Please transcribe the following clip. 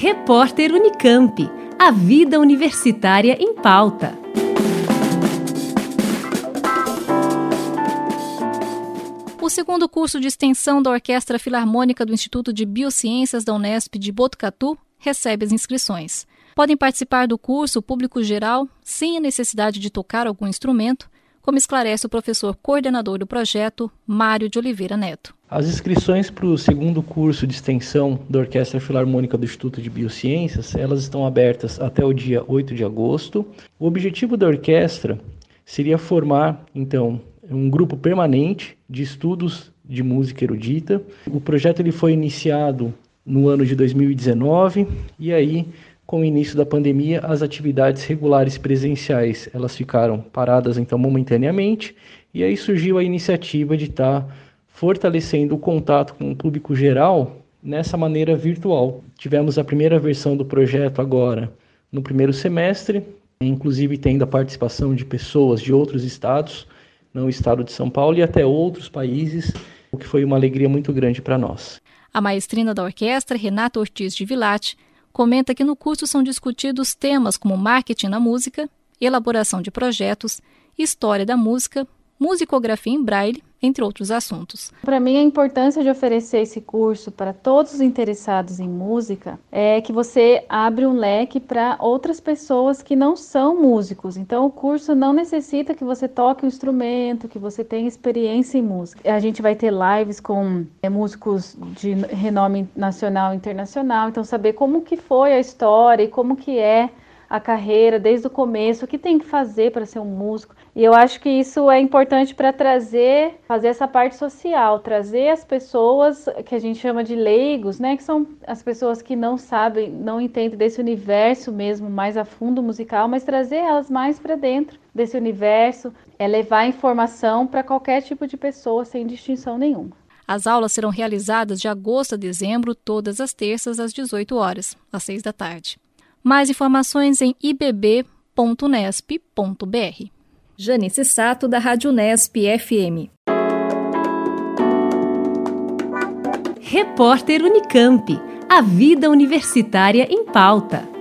Repórter Unicamp. A vida universitária em pauta. O segundo curso de extensão da Orquestra Filarmônica do Instituto de Biociências da Unesp de Botucatu recebe as inscrições. Podem participar do curso público geral, sem a necessidade de tocar algum instrumento, como esclarece o professor coordenador do projeto, Mário de Oliveira Neto. As inscrições para o segundo curso de extensão da Orquestra Filarmônica do Instituto de Biociências, elas estão abertas até o dia 8 de agosto. O objetivo da orquestra seria formar, então, um grupo permanente de estudos de música erudita. O projeto ele foi iniciado no ano de 2019 e aí com o início da pandemia, as atividades regulares presenciais elas ficaram paradas então momentaneamente e aí surgiu a iniciativa de estar tá fortalecendo o contato com o público geral nessa maneira virtual. Tivemos a primeira versão do projeto agora no primeiro semestre, inclusive tendo a participação de pessoas de outros estados, não o estado de São Paulo e até outros países, o que foi uma alegria muito grande para nós. A maestrina da orquestra, Renata Ortiz de Vilate, comenta que no curso são discutidos temas como marketing na música, elaboração de projetos, história da música, musicografia em braille, entre outros assuntos. Para mim, a importância de oferecer esse curso para todos os interessados em música é que você abre um leque para outras pessoas que não são músicos. Então, o curso não necessita que você toque um instrumento, que você tenha experiência em música. A gente vai ter lives com é, músicos de renome nacional e internacional, então saber como que foi a história e como que é a carreira desde o começo, o que tem que fazer para ser um músico. E eu acho que isso é importante para trazer, fazer essa parte social, trazer as pessoas que a gente chama de leigos, né, que são as pessoas que não sabem, não entendem desse universo mesmo mais a fundo musical, mas trazer elas mais para dentro desse universo, é levar informação para qualquer tipo de pessoa sem distinção nenhuma. As aulas serão realizadas de agosto a dezembro, todas as terças às 18 horas, às 6 da tarde. Mais informações em ibb.nesp.br. Janice Sato, da Rádio Nesp FM. Repórter Unicamp. A vida universitária em pauta.